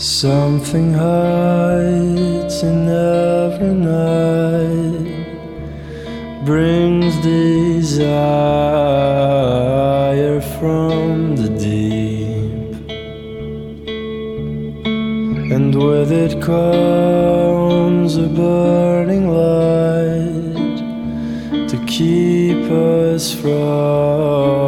Something hides in every night, brings desire from the deep, and with it comes a burning light to keep us from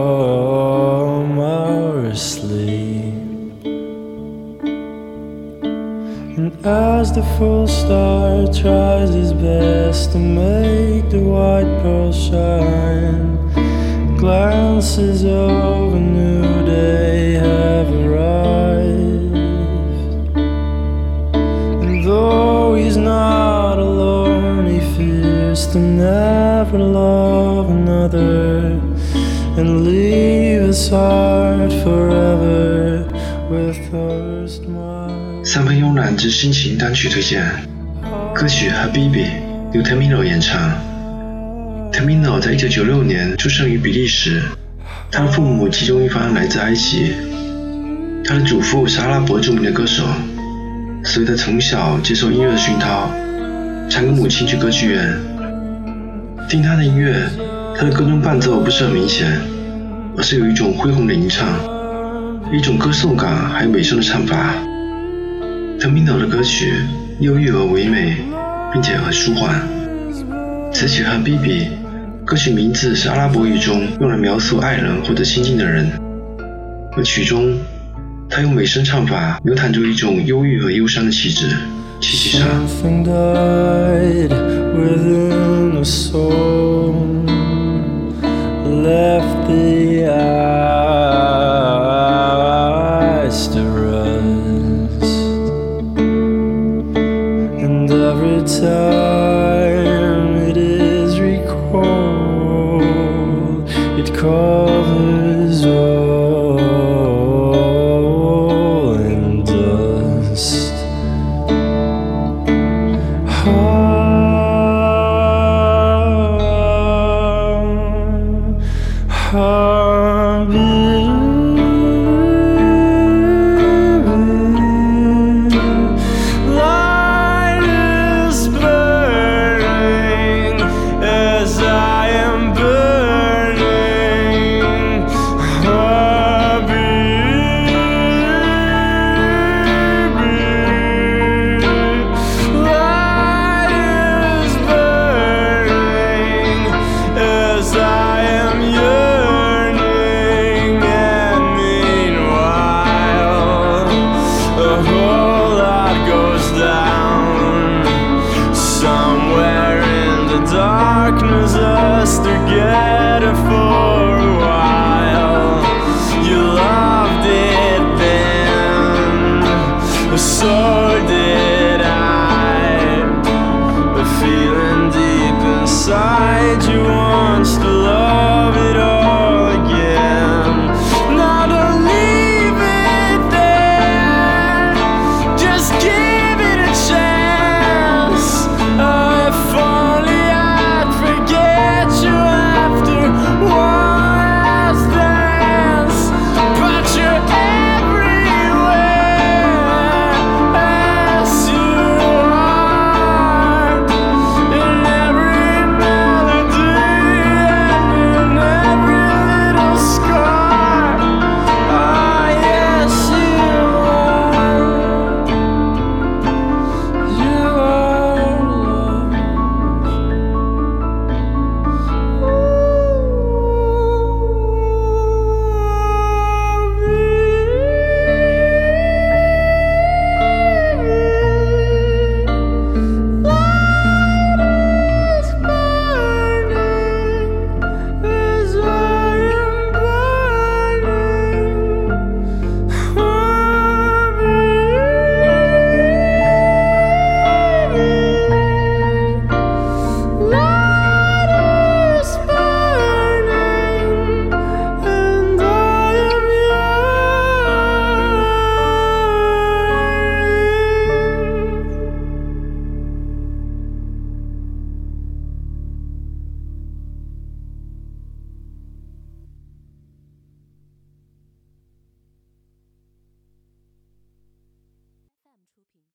And as the full star tries his best to make the white pearl shine, glances of a new day have arrived. And though he's not alone, he fears to never love another and leave his heart forever 三分慵懒之心情单曲推荐，歌曲《Habibi》由 Tamino 演唱。Tamino 在1996年出生于比利时，他的父母其中一方来自埃及，他的祖父是阿拉伯著名的歌手，所以他从小接受音乐的熏陶，常跟母亲去歌剧院。听他的音乐。他的歌中伴奏不是很明显，而是有一种恢宏的吟唱，一种歌颂感，还有美声的唱法。Tamino 的歌曲忧郁而唯美，并且很舒缓。此曲和 BB 歌曲名字是阿拉伯语中用来描述爱人或者亲近的人，而曲中他用美声唱法流淌出一种忧郁和忧伤的气质。气息上。Something died within the soul, left to rest, and every time it is recalled, it covers